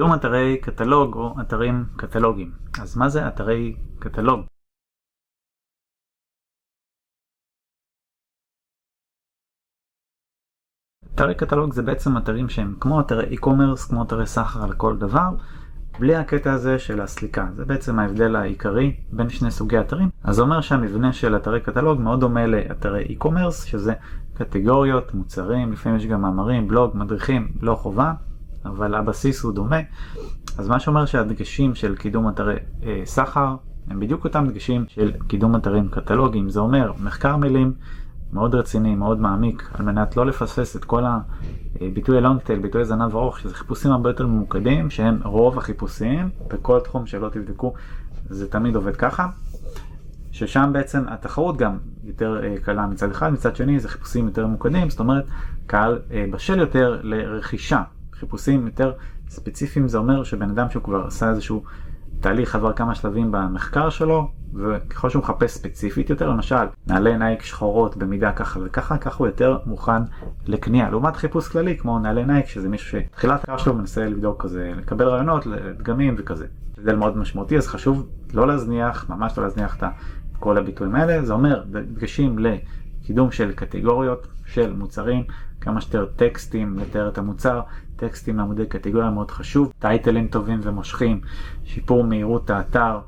קידום אתרי קטלוג או אתרים קטלוגיים. אז מה זה אתרי קטלוג? אתרי קטלוג זה בעצם אתרים שהם כמו אתרי e-commerce, כמו אתרי סחר לכל דבר, בלי הקטע הזה של הסליקה. זה בעצם ההבדל העיקרי בין שני סוגי אתרים. אז זה אומר שהמבנה של אתרי קטלוג מאוד דומה לאתרי e-commerce, שזה קטגוריות, מוצרים, לפעמים יש גם מאמרים, בלוג, מדריכים, לא חובה, אבל הבסיס הוא דומה. אז מה שאומר שהדגשים של קידום אתרי אה, סחר הם בדיוק אותם דגשים של קידום אתרים קטלוגיים. זה אומר מחקר מילים מאוד רציני, מאוד מעמיק, על מנת לא לפספס את כל הביטוי הלונגטייל, ביטוי זנב ארוך, שזה חיפושים הרבה יותר ממוקדים, שהם רוב החיפושים, בכל תחום שלא תבדקו, זה תמיד עובד ככה. ששם בעצם התחרות גם יותר uh, קלה מצד אחד, מצד שני זה חיפושים יותר ממוקדים, זאת אומרת קהל uh, בשל יותר לרכישה. חיפושים יותר ספציפיים זה אומר שבן אדם שהוא כבר עשה איזשהו תהליך עבר כמה שלבים במחקר שלו, וככל שהוא מחפש ספציפית יותר, למשל, נעלי נייק שחורות במידה ככה וככה, ככה הוא יותר מוכן לקנייה. לעומת חיפוש כללי, כמו נעלי נייק, שזה מישהו שבתחילת המחקר שלו מנסה לבדוק כזה, לקבל רעיונות, דגמים וכזה. זה הבדל מאוד משמעותי, אז חשוב לא להזניח, ממש לא להזניח את כל הביטויים האלה. זה אומר, דגשים לקידום של קטגוריות, של מוצרים, כמה שיותר טקסטים לתאר את המוצר, טקסטים לעמודי קטגוריה מאוד חשוב, טייטלים טובים ומושכים, שיפור מהירות האתר,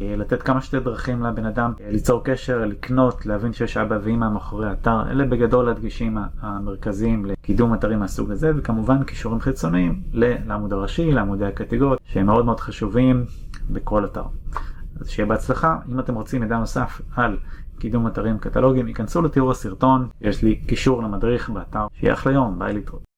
אה, לתת כמה שיותר דרכים לבן אדם אה, ליצור קשר, לקנות, להבין שיש אבא ואמא מאחורי האתר, אלה בגדול הדגשים המרכזיים לקידום אתרים מהסוג הזה, וכמובן קישורים חיצוניים לעמוד הראשי, לעמודי הקטגוריות, שהם מאוד מאוד חשובים בכל אתר. אז שיהיה בהצלחה, אם אתם רוצים מידע נוסף על קידום אתרים קטלוגיים, ייכנסו לתיאור הסרטון, יש לי קישור למדריך באתר, שיהיה אחלה יום, ביי להתראות.